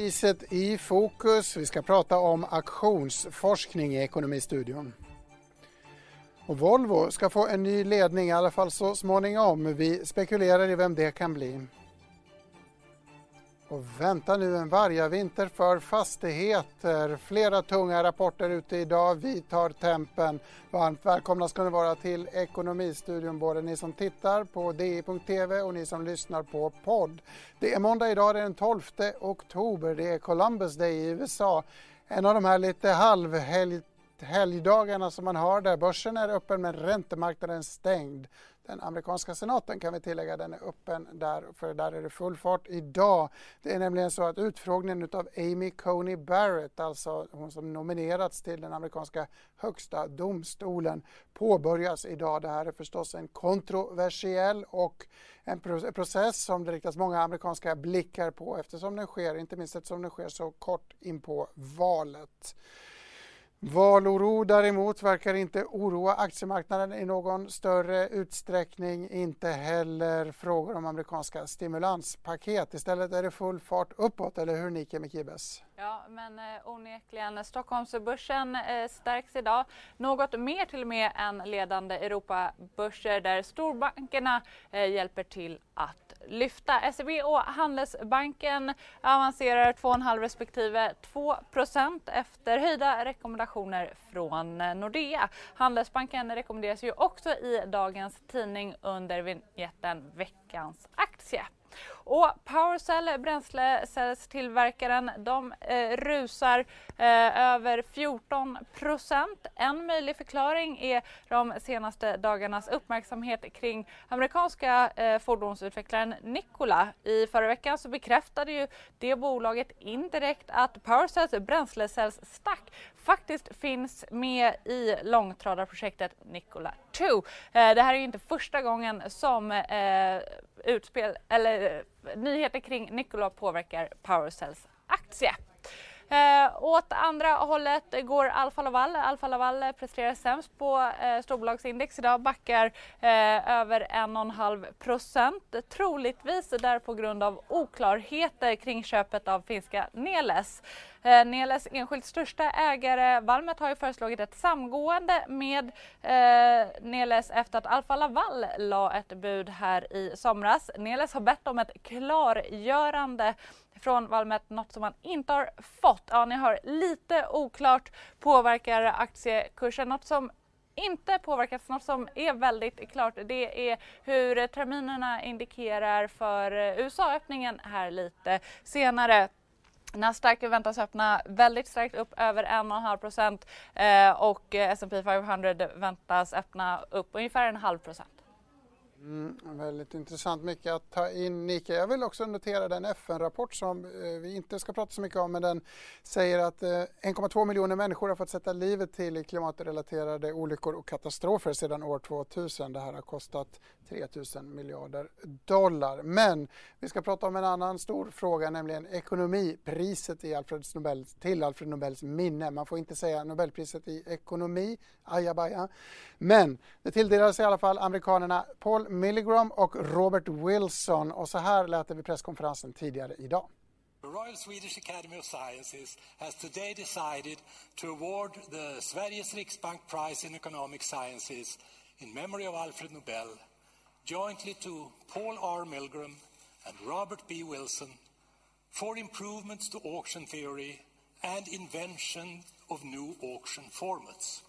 Priset i fokus. Vi ska prata om aktionsforskning i Ekonomistudion. Och Volvo ska få en ny ledning, i alla fall så småningom. Vi spekulerar i vem det kan bli. Och vänta nu en vargavinter för fastigheter. Flera tunga rapporter ute idag. Vi tar tempen. Varmt välkomna ska ni vara till Ekonomistudion, både ni som tittar på di.tv och ni som lyssnar på podd. Det är måndag idag, det är den 12 oktober. Det är Columbus Day i USA. En av de här lite Helgdagarna som man har där börsen är öppen men räntemarknaden stängd. Den amerikanska senaten kan vi tillägga, den är öppen där, för där är det full fart idag. Det är nämligen så att utfrågningen av Amy Coney Barrett, alltså hon som nominerats till den amerikanska högsta domstolen, påbörjas idag. Det här är förstås en kontroversiell och en process som det riktas många amerikanska blickar på eftersom den sker, inte minst eftersom den sker så kort in på valet. Valoro däremot verkar inte oroa aktiemarknaden i någon större utsträckning. Inte heller frågor om amerikanska stimulanspaket. Istället är det full fart uppåt, eller hur Nike Mikibes? Ja, men eh, onekligen. Stockholmsbörsen eh, stärks idag något mer till och med än ledande Europabörser där storbankerna eh, hjälper till att lyfta. SEB och Handelsbanken avancerar 2,5 respektive 2% efter höjda rekommendationer från eh, Nordea. Handelsbanken rekommenderas ju också i dagens tidning under vignetten veckans aktie. Och Powercell, bränslecellstillverkaren, de eh, rusar eh, över 14 procent. En möjlig förklaring är de senaste dagarnas uppmärksamhet kring amerikanska eh, fordonsutvecklaren Nikola. I förra veckan så bekräftade ju det bolaget indirekt att Powercells bränslecellsstack faktiskt finns med i långtradarprojektet Nikola 2. Eh, det här är ju inte första gången som eh, utspel, eller, eh, nyheter kring Nikola påverkar Powercells aktie. Eh, åt andra hållet går Alfa Laval. Alfa Laval presterar sämst på eh, storbolagsindex idag, backar eh, över 1,5 procent. Troligtvis där på grund av oklarheter kring köpet av finska Neles. Eh, Neles enskilt största ägare Valmet har ju föreslagit ett samgående med eh, Neles efter att Alfa Laval la ett bud här i somras. Neles har bett om ett klargörande från Valmet, något som man inte har fått. Ja, ni hör lite oklart påverkar aktiekursen, något som inte påverkats, Något som är väldigt klart det är hur terminerna indikerar för USA-öppningen här lite senare. Nasdaq väntas öppna väldigt starkt upp över 1,5 procent eh, och S&P 500 väntas öppna upp ungefär en halv procent. Mm, väldigt intressant, mycket att ta in Nika. Jag vill också notera den FN-rapport som eh, vi inte ska prata så mycket om men den säger att eh, 1,2 miljoner människor har fått sätta livet till i klimatrelaterade olyckor och katastrofer sedan år 2000. Det här har kostat 3 000 miljarder dollar. Men vi ska prata om en annan stor fråga, nämligen ekonomipriset i Alfred Nobels, till Alfred Nobels minne. Man får inte säga Nobelpriset i ekonomi, ajabaja. Men det tilldelades i alla fall amerikanerna Paul Milligram och Robert Wilson. Och så här lät det vid presskonferensen tidigare idag. The Royal Swedish Academy of Sciences has today decided to award the Sveriges Riksbank Prize in Economic Sciences in memory of Alfred Nobel jointly to Paul R. Milgram and Robert B. Wilson for improvements to auction theory and invention of new auction formats.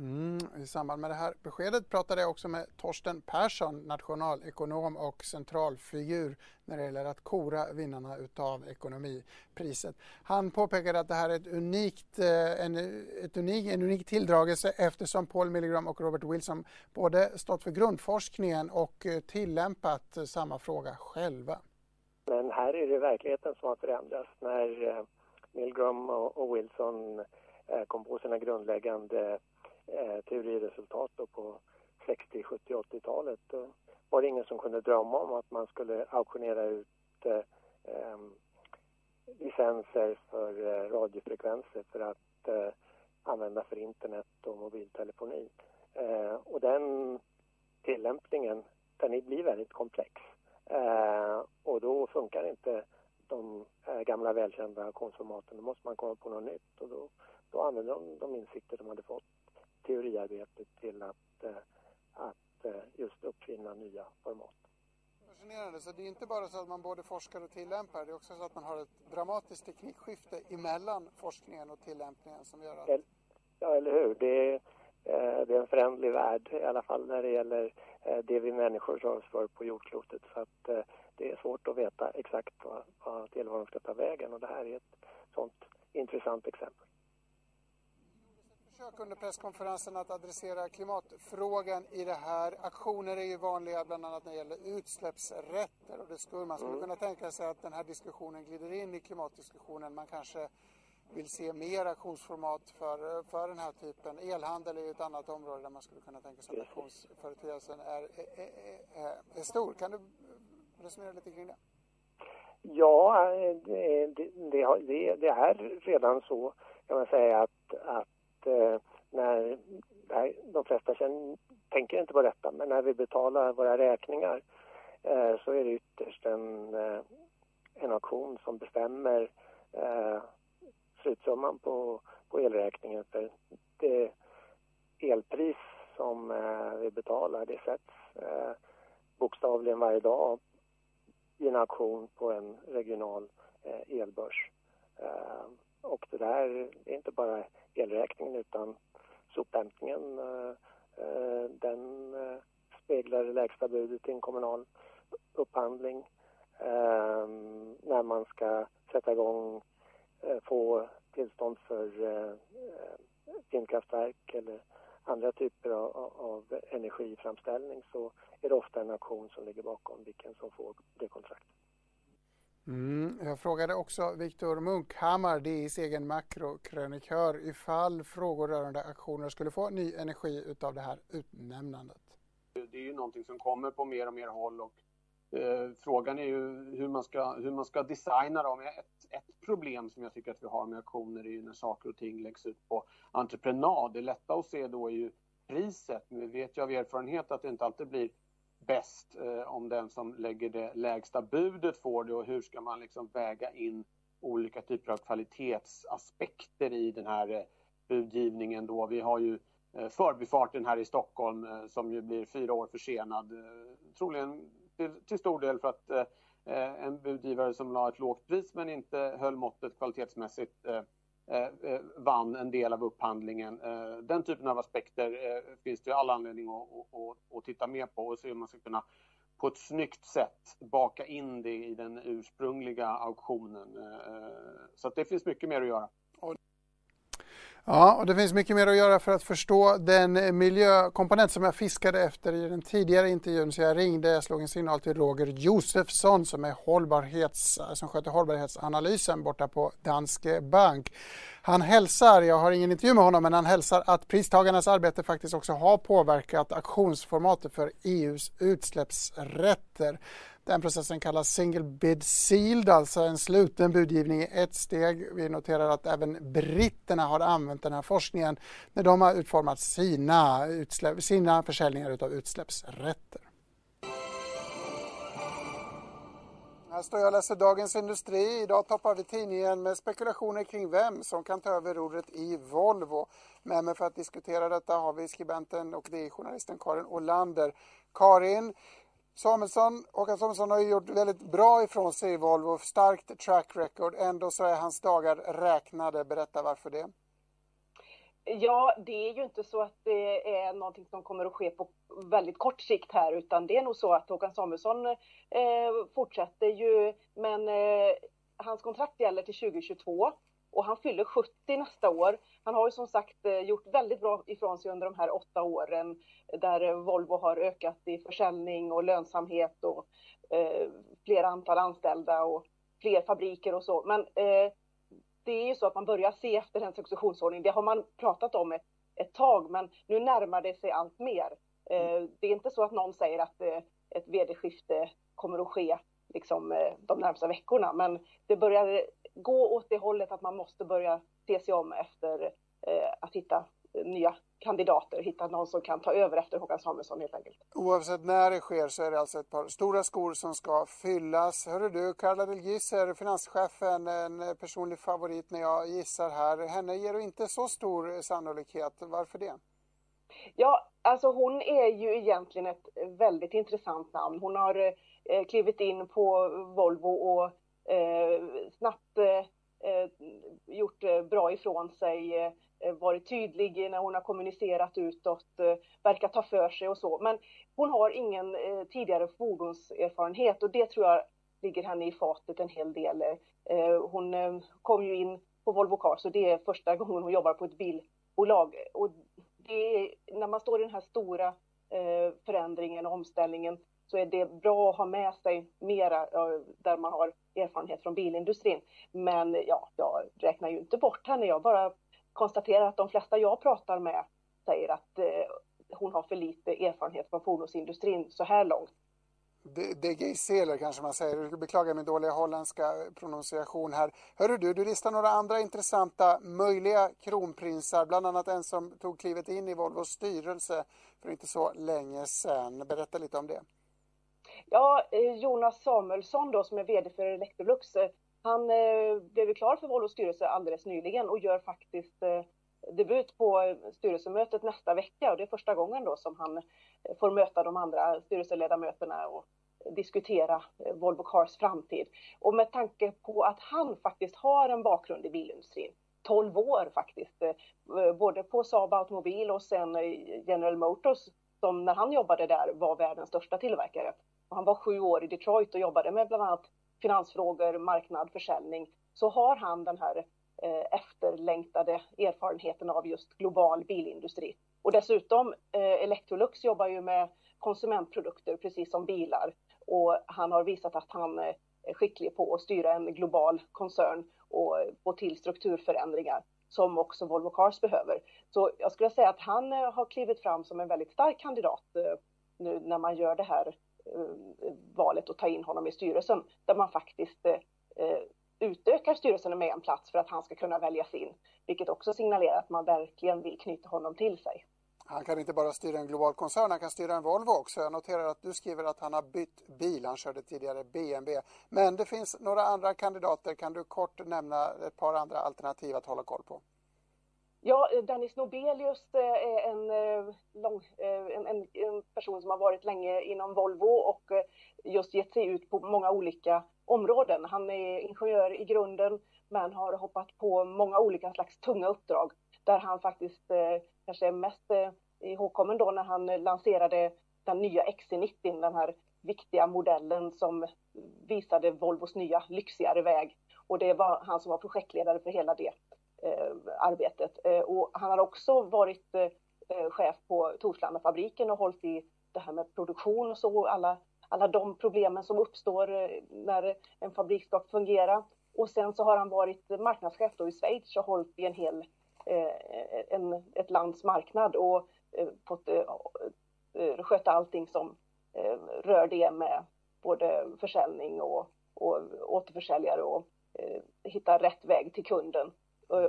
Mm, I samband med det här beskedet pratade jag också med Torsten Persson, nationalekonom och centralfigur när det gäller att kora vinnarna utav ekonomipriset. Han påpekade att det här är ett unikt, eh, en, ett unik, en unik tilldragelse eftersom Paul Milgram och Robert Wilson både stått för grundforskningen och eh, tillämpat samma fråga själva. Men här är det verkligheten som har förändrats när eh, Milgram och Wilson kom på sina grundläggande eh, teoriresultat på 60, 70, 80-talet. Då var det ingen som kunde drömma om att man skulle auktionera ut eh, eh, licenser för eh, radiofrekvenser för att eh, använda för internet och mobiltelefoni. Eh, och den tillämpningen den blir väldigt komplex. Eh, och då funkar inte de eh, gamla välkända auktionsformaten. Då måste man komma på något nytt och då, då använder de de insikter de hade fått teoriarbetet till att, eh, att eh, just uppfinna nya format. Fascinerande, så det är inte bara så att man både forskar och tillämpar, det är också så att man har ett dramatiskt teknikskifte emellan forskningen och tillämpningen som gör att... Ja, eller hur. Det är, det är en förändlig värld, i alla fall när det gäller det vi människor rör oss för på jordklotet. Så att det är svårt att veta exakt vad, vad tillvaron ska ta vägen och det här är ett sånt intressant exempel. Försök under presskonferensen att adressera klimatfrågan i det här. Aktioner är ju vanliga bland annat när det gäller utsläppsrätter och det skulle, man skulle mm. kunna tänka sig att den här diskussionen glider in i klimatdiskussionen. Man kanske vill se mer aktionsformat för, för den här typen. Elhandel är ju ett annat område där man skulle kunna tänka sig att aktionsföreteelsen är, är, är, är stor. Kan du resonera lite kring det? Ja, det, det, det, är redan så kan man säga att, att eh, när de flesta känner, tänker inte på detta, men när vi betalar våra räkningar eh, så är det ytterst en, eh, en auktion som bestämmer eh, slutsumman på, på elräkningen. För det elpris som eh, vi betalar det sätts eh, bokstavligen varje dag i en auktion på en regional eh, elbörs. Och det där är inte bara elräkningen utan sophämtningen eh, eh, den eh, speglar det lägsta budet i en kommunal upphandling. Ehm, när man ska sätta igång, få tillstånd för vindkraftverk eller andra typer av, av energiframställning så är det ofta en auktion som ligger bakom vilken som får det kontraktet. Mm, jag frågade också Viktor Munkhammar, DIs egen makrokrönikör, ifall frågor rörande aktioner skulle få ny energi utav det här utnämnandet. Det är ju någonting som kommer på mer och mer håll och eh, frågan är ju hur man ska, hur man ska designa dem. Ett, ett problem som jag tycker att vi har med aktioner är ju när saker och ting läggs ut på entreprenad. Det lätta att se då är ju priset. Men vi vet ju av erfarenhet att det inte alltid blir bäst eh, om den som lägger det lägsta budet får det och hur ska man liksom väga in olika typer av kvalitetsaspekter i den här eh, budgivningen då. Vi har ju eh, förbifarten här i Stockholm eh, som ju blir fyra år försenad. Eh, troligen till, till stor del för att eh, eh en budgivare som la ett lågt pris men inte höll måttet kvalitetsmässigt Eh, Eh, eh, vann en del av upphandlingen. Eh, den typen av aspekter eh, finns det all anledning att, att titta mer på och se hur man ska kunna på ett snyggt sätt baka in det i den ursprungliga auktionen. Så att det finns mycket mer att göra. Ja, och det finns mycket mer att göra för att förstå den eh, miljökomponent som jag fiskade efter i den tidigare intervjun. Så jag ringde, jag slog en signal till Roger Josefsson som, är hållbarhets, eh, som sköter hållbarhetsanalysen borta på Danske Bank. Han hälsar, jag har ingen intervju med honom, men han hälsar att pristagarnas arbete faktiskt också har påverkat auktionsformatet för EUs utsläppsrätter. Den processen kallas single bid sealed, alltså en sluten budgivning i ett steg. Vi noterar att även britterna har använt den här forskningen när de har utformat sina, utsläpp, sina försäljningar av utsläppsrätter. Här står jag och läser Dagens Industri. Idag toppar vi tidningen med spekulationer kring vem som kan ta över rodret i Volvo. Med mig för att diskutera detta har vi skribenten och det är journalisten Karin Olander. Karin, Samuelsson, Håkan Samuelsson har ju gjort väldigt bra ifrån sig i Volvo, starkt track record. Ändå så är hans dagar räknade. Berätta varför det? Ja, det är ju inte så att det är någonting som kommer att ske på väldigt kort sikt här, utan det är nog så att Håkan Samuelsson eh, fortsätter ju, men eh, hans kontrakt gäller till 2022 och han fyller 70 nästa år. Han har ju som sagt eh, gjort väldigt bra ifrån sig under de här åtta åren där Volvo har ökat i försäljning och lönsamhet och eh, fler antal anställda och fler fabriker och så. Men eh, det är ju så att man börjar se efter en successionsordning. Det har man pratat om ett, ett tag, men nu närmar det sig allt mer. Eh, det är inte så att någon säger att eh, ett vd-skifte kommer att ske liksom, eh, de närmsta veckorna, men det börjar gå åt det hållet att man måste börja se sig om efter att hitta nya kandidater, hitta någon som kan ta över efter Håkan Samuelsson helt enkelt. Oavsett när det sker så är det alltså ett par stora skor som ska fyllas. Hörru du, Carla Del Gisser, finanschefen, en personlig favorit när jag gissar här. Henne ger du inte så stor sannolikhet. Varför det? Ja, alltså hon är ju egentligen ett väldigt intressant namn. Hon har eh, klivit in på Volvo och eh, Eh, snabbt eh, eh, gjort eh, bra ifrån sig, eh, varit tydlig när hon har kommunicerat utåt, eh, verkar ta för sig och så. Men hon har ingen eh, tidigare fordonserfarenhet och det tror jag ligger henne i fatet en hel del. Hon kom ju in på Volvo Cars och det är första gången hon jobbar på ett bilbolag. Och det är, när man står i den här stora Eh, förändringen och omställningen så är det bra att ha med sig mera eh, där man har erfarenhet från bilindustrin. Men ja, jag räknar ju inte bort henne. Jag bara konstaterar att de flesta jag pratar med säger att eh, hon har för lite erfarenhet från fordonsindustrin så här långt. DG Seler kanske man säger. Jag beklagar min dåliga holländska pronunciation här. Hörru du, du listar några andra intressanta möjliga kronprinsar, bland annat en som tog klivet in i Volvos styrelse för inte så länge sedan. Berätta lite om det. Ja, eh, Jonas Samuelsson då som är VD för Electrolux, eh, han eh, blev klar för Volvos styrelse alldeles nyligen och gör faktiskt debut på styrelsemötet nästa vecka och det är första gången då som han eh, får möta de andra styrelseledamöterna och diskutera eh, Volvo Cars framtid. Och med tanke på att han faktiskt har en bakgrund i bilindustrin, 12 år faktiskt, eh, både på Saab Automobil och sen General Motors som när han jobbade där var världens största tillverkare. Och han var sju år i Detroit och jobbade med bland annat finansfrågor, marknad, försäljning. Så har han den här Eh, efterlängtade erfarenheten av just global bilindustri. Och dessutom, eh, Electrolux jobbar ju med konsumentprodukter precis som bilar och han har visat att han eh, är skicklig på att styra en global koncern och få till strukturförändringar som också Volvo Cars behöver. Så jag skulle säga att han har klivit fram som en väldigt stark kandidat nu när man gör det här valet att ta in honom i styrelsen, där man faktiskt utökar styrelsen med en plats för att han ska kunna väljas in, vilket också signalerar att man verkligen vill knyta honom till sig. Han kan inte bara styra en global koncern, han kan styra en Volvo också. Jag noterar att du skriver att han har bytt bil, han körde tidigare BMW. Men det finns några andra kandidater, kan du kort nämna ett par andra alternativ att hålla koll på? Ja, Dennis Nobelius eh, är en, eh, lång, eh, en, en, person som har varit länge inom Volvo och just gett sig ut på många olika områden. Han är ingenjör i grunden men har hoppat på många olika slags tunga uppdrag där han faktiskt eh, kanske är mest eh, ihågkommen då när han lanserade den nya XC90, den här viktiga modellen som visade Volvos nya lyxigare väg. Och det var han som var projektledare för hela det eh, arbetet. Eh, och han har också varit eh, chef på Torslandafabriken och hållit i det här med produktion och så, alla, alla de problemen som uppstår eh, när en fabrik ska fungera. Och sen så har han varit marknadschef då i Schweiz och hållit i en hel, eh, en, ett lands marknad och eh, fått eh, eh, sköta allting som rör det med både försäljning och, och återförsäljare och hitta rätt väg till kunden.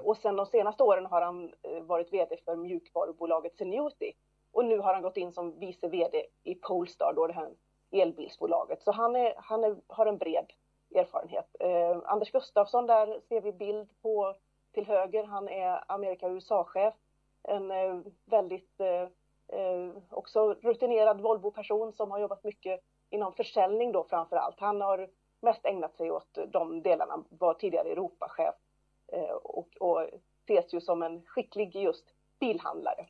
Och sen de senaste åren har han varit VD för mjukvarubolaget Zenuity. Och nu har han gått in som vice VD i Polestar, då det här elbilsbolaget. Så han, är, han är, har en bred erfarenhet. Eh, Anders Gustafsson, där ser vi bild på till höger. Han är Amerika-USA-chef. En eh, väldigt eh, eh, också rutinerad Volvo-person som har jobbat mycket inom försäljning då framför allt. Han har mest ägnat sig åt de delarna, var tidigare Europachef Eh, och, och ses ju som en skicklig just bilhandlare.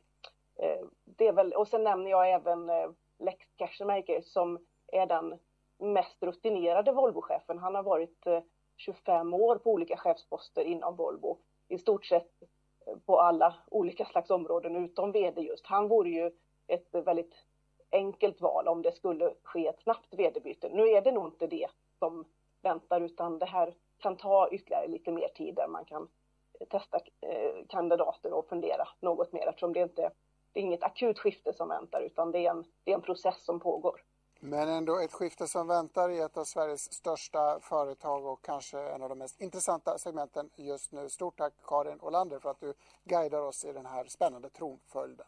Eh, det är väl, och sen nämner jag även eh, Lex Cashmaker som är den mest rutinerade Volvochefen. Han har varit eh, 25 år på olika chefsposter inom Volvo. I stort sett eh, på alla olika slags områden utom VD just. Han vore ju ett väldigt enkelt val om det skulle ske ett snabbt VD-byte. Nu är det nog inte det som väntar utan det här kan ta ytterligare lite mer tid där man kan eh, testa kandidater och fundera något mer eftersom det inte det är inget akut skifte som väntar utan det är en, det är en process som pågår. Men ändå ett skifte som väntar i ett av Sveriges största företag och kanske en av de mest intressanta segmenten just nu. Stort tack Karin Olander för att du guidar oss i den här spännande tronföljden.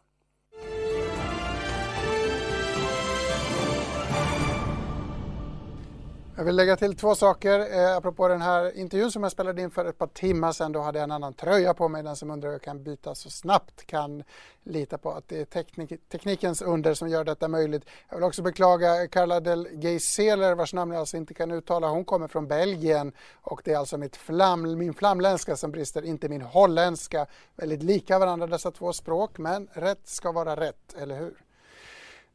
Jag vill lägga till två saker eh, apropå den här intervjun som jag spelade in för ett par timmar sedan. Då hade jag en annan tröja på mig. Den som undrar hur jag kan byta så snabbt kan lita på att det är teknik teknikens under som gör detta möjligt. Jag vill också beklaga Carla del Geiseler vars namn jag alltså inte kan uttala. Hon kommer från Belgien och det är alltså mitt flam, min flamländska som brister, inte min holländska. Väldigt lika varandra dessa två språk men rätt ska vara rätt, eller hur?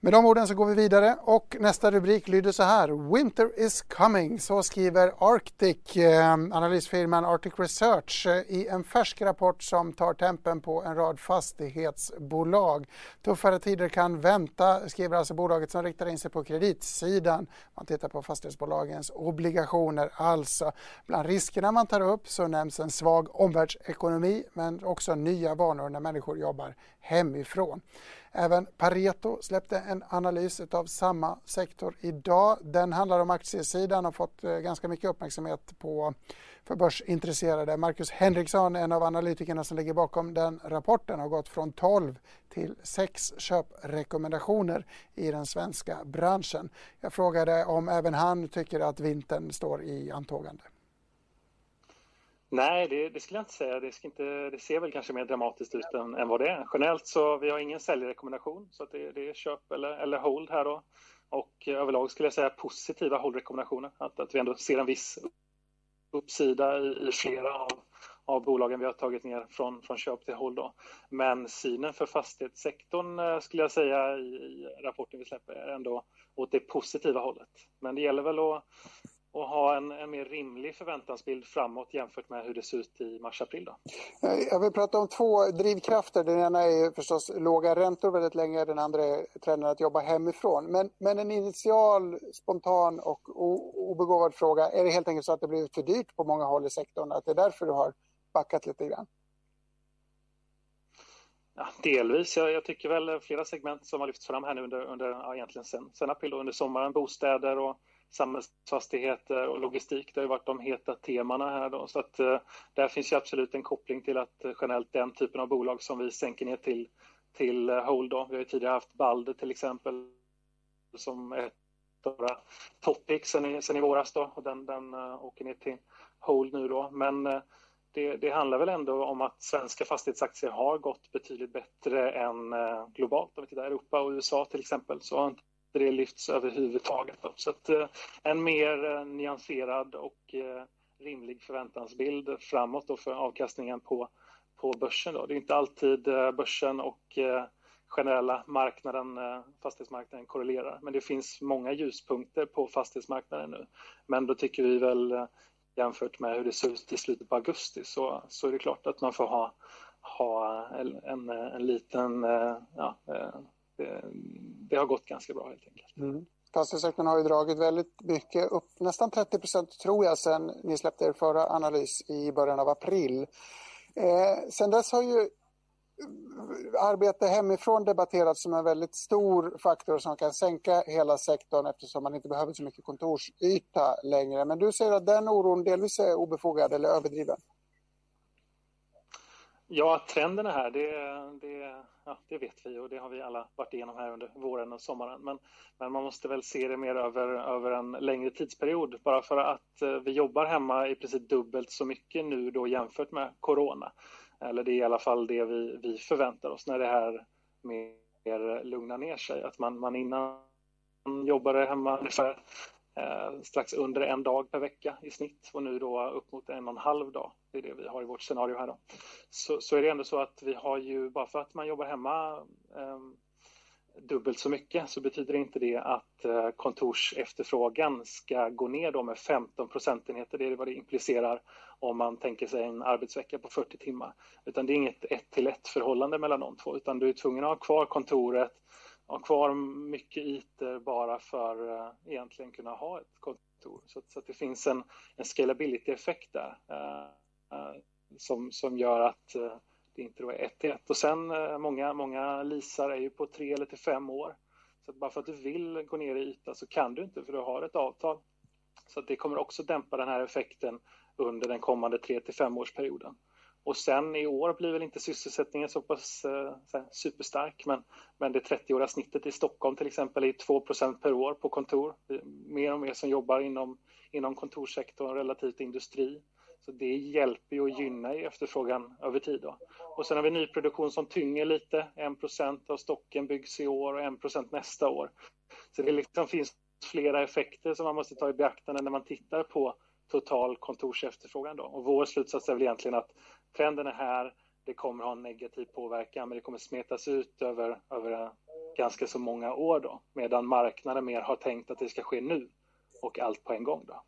Med de orden så går vi vidare och nästa rubrik lyder så här. Winter is coming, så skriver Arctic, eh, analysfirman Arctic Research eh, i en färsk rapport som tar tempen på en rad fastighetsbolag. Tuffare tider kan vänta, skriver alltså bolaget som riktar in sig på kreditsidan. Man tittar på fastighetsbolagens obligationer alltså. Bland riskerna man tar upp så nämns en svag omvärldsekonomi men också nya vanor när människor jobbar hemifrån. Även Pareto släppte en analys av samma sektor idag. Den handlar om aktiesidan och har fått eh, ganska mycket uppmärksamhet på för börsintresserade. Marcus Henriksson, en av analytikerna som ligger bakom den rapporten, har gått från 12 till 6 köprekommendationer i den svenska branschen. Jag frågade om även han tycker att vintern står i antågande. Nej, det, det, skulle jag inte säga. Det, inte, det ser väl kanske mer dramatiskt ut än, än vad det är. Generellt så vi har ingen säljrekommendation så att det, det är köp eller, eller hold här då. Och överlag skulle jag säga positiva hållrekommendationer. Att, att vi ändå ser en viss uppsida i, i flera av, av bolagen vi har tagit ner från, från köp till håll. Då. Men synen för fastighetssektorn eh, skulle jag säga i, i rapporten vi släpper är ändå åt det positiva hållet. Men det gäller väl att och ha en, en mer rimlig förväntansbild framåt jämfört med hur det ser ut i mars-april. Jag vill prata om två drivkrafter. Den ena är förstås låga räntor väldigt länge, den andra är trenden att jobba hemifrån. Men, men en initial, spontan och obegåvad fråga, är det helt enkelt så att det blivit för dyrt på många håll i sektorn? Att det är därför du har backat lite grann? Ja, delvis. Jag, jag, tycker väl flera segment som har lyfts fram här nu under, under ja, egentligen sen, sen april och under sommaren, bostäder och samhällsfastigheter och logistik. Det har ju varit de heta temana här då. Så att eh, där finns ju absolut en koppling till att eh, generellt den typen av bolag som vi sänker ner till, till eh, hold då. Vi har ju tidigare haft Balder till exempel som ett av våra topics sen i, sen i våras då och den, den uh, åker ner till hold nu då. Men uh, det, det, handlar väl ändå om att svenska fastighetsaktier har gått betydligt bättre än globalt. Om vi tittar Europa och USA till exempel så har det lyfts överhuvudtaget. Så att, eh, en mer eh, nyanserad och eh, rimlig förväntansbild framåt då för avkastningen på, på börsen. Då. Det är inte alltid börsen och generella marknaden, fastighetsmarknaden korrelerar. Men det finns många ljuspunkter på fastighetsmarknaden nu. Men då tycker vi väl jämfört med hur det såg ut i slutet på augusti så, så är det klart att man får ha, ha en, en, en liten ja, det, det har gått ganska bra helt enkelt. Mm. Fastighetssektorn har ju dragit väldigt mycket upp, nästan 30 procent tror jag sen ni släppte er förra analys i början av april. Eh, sen dess har ju arbete hemifrån debatterats som en väldigt stor faktor som kan sänka hela sektorn eftersom man inte behöver så mycket kontorsyta längre. Men du säger att den oron delvis är obefogad eller överdriven? Ja, trenden är här, det, det, ja, det vet vi och det har vi alla varit igenom här under våren och sommaren. Men, men man måste väl se det mer över, över en längre tidsperiod. Bara för att eh, vi jobbar hemma i princip dubbelt så mycket nu då jämfört med corona. Eller det är i alla fall det vi, vi förväntar oss när det här mer lugnar ner sig. Att man, man innan jobbade hemma ungefär eh, strax under en dag per vecka i snitt och nu då upp mot en och en halv dag. Det är det vi har i vårt scenario här då. Så, så är det ändå så att vi har ju, bara för att man jobbar hemma eh, dubbelt så mycket så betyder inte det att eh, kontorsefterfrågan ska gå ner då med 15 procentenheter. Det är vad det implicerar om man tänker sig en arbetsvecka på 40 timmar. Utan det är inget ett till ett förhållande mellan de två utan du är tvungen att ha kvar kontoret ha kvar mycket ytor bara för uh, egentligen kunna ha ett kontor. Så, så att det finns en, en scalability-effekt där uh, som, som gör att det inte då är ett till ett. Och sen många, många leasar är ju på tre eller till fem år. Så bara för att du vill gå ner i yta så kan du inte för du har ett avtal. Så det kommer också dämpa den här effekten under den kommande tre till femårsperioden. årsperioden. Och sen i år blir väl inte sysselsättningen så pass eh, superstark, men, men det 30-åriga snittet i Stockholm till exempel är 2% per år på kontor. Mer och mer som jobbar inom, inom kontorssektorn relativt industri. Så det hjälper ju och gynnar ju efterfrågan över tid. Då. Och sen har vi nyproduktion som tynger lite. 1% av stocken byggs i år och 1% nästa år. Så det liksom finns flera effekter som man måste ta i beaktande när man tittar på total kontorsefterfrågan. Då. Och vår slutsats är väl egentligen att trenden är här, det kommer ha en negativ påverkan men det kommer smetas ut över, över ganska så många år då medan marknaden mer har tänkt att det ska ske nu och allt på en gång. Då.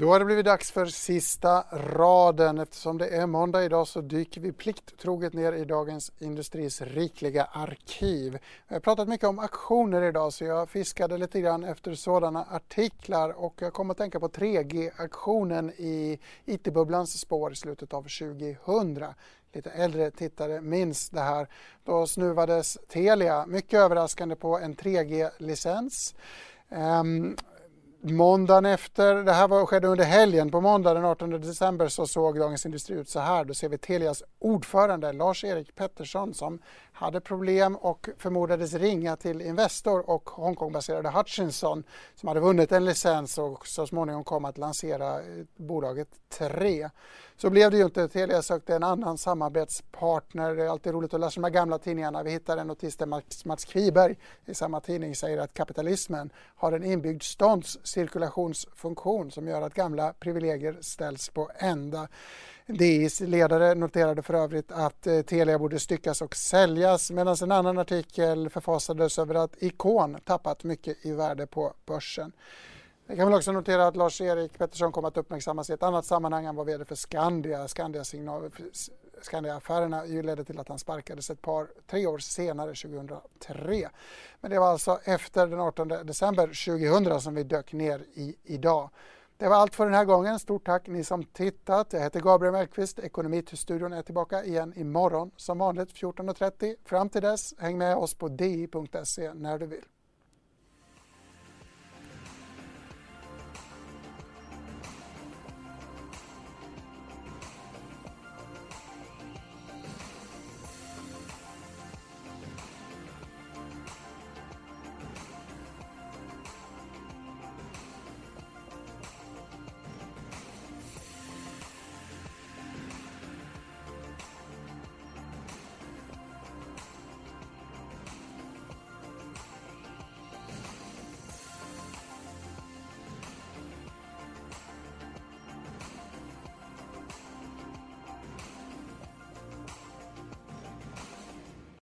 Då har det blivit dags för sista raden. Eftersom det är måndag idag så dyker vi plikttroget ner i Dagens Industris rikliga arkiv. Vi har pratat mycket om aktioner idag så jag fiskade lite grann efter sådana artiklar och jag kom att tänka på 3G-aktionen i IT-bubblans spår i slutet av 2000 lite äldre tittare minns det här. Då snuvades Telia, mycket överraskande, på en 3G-licens. Um, ehm, Måndagen efter, det här var, skedde under helgen, på måndag den 18 december så såg Dagens Industri ut så här. Då ser vi Telias ordförande Lars-Erik Pettersson som hade problem och förmodades ringa till Investor och Hongkongbaserade Hutchinson som hade vunnit en licens och så småningom kom att lansera eh, bolaget 3. Så blev det ju inte. Telia sökte en annan samarbetspartner. Det är alltid roligt att läsa de här gamla tidningarna. Vi hittar en notis där Mats, Mats Kviberg i samma tidning säger att kapitalismen har en inbyggd ståndscirkulationsfunktion som gör att gamla privilegier ställs på ända. DIs ledare noterade för övrigt att eh, Telia borde styckas och säljas medan en annan artikel förfasades över att Ikon tappat mycket i värde på börsen. Jag kan väl också notera att Lars-Erik Pettersson kommer att uppmärksammas i ett annat sammanhang. Han var vd för Skandia. Skandia-affärerna Skandia ledde till att han sparkades ett par, tre år senare, 2003. Men det var alltså efter den 18 december 2000 som vi dök ner i idag. Det var allt för den här gången. Stort tack ni som tittat. Jag heter Gabriel Mellqvist. Ekonomistudion är tillbaka igen imorgon som vanligt 14.30. Fram till dess, häng med oss på di.se när du vill.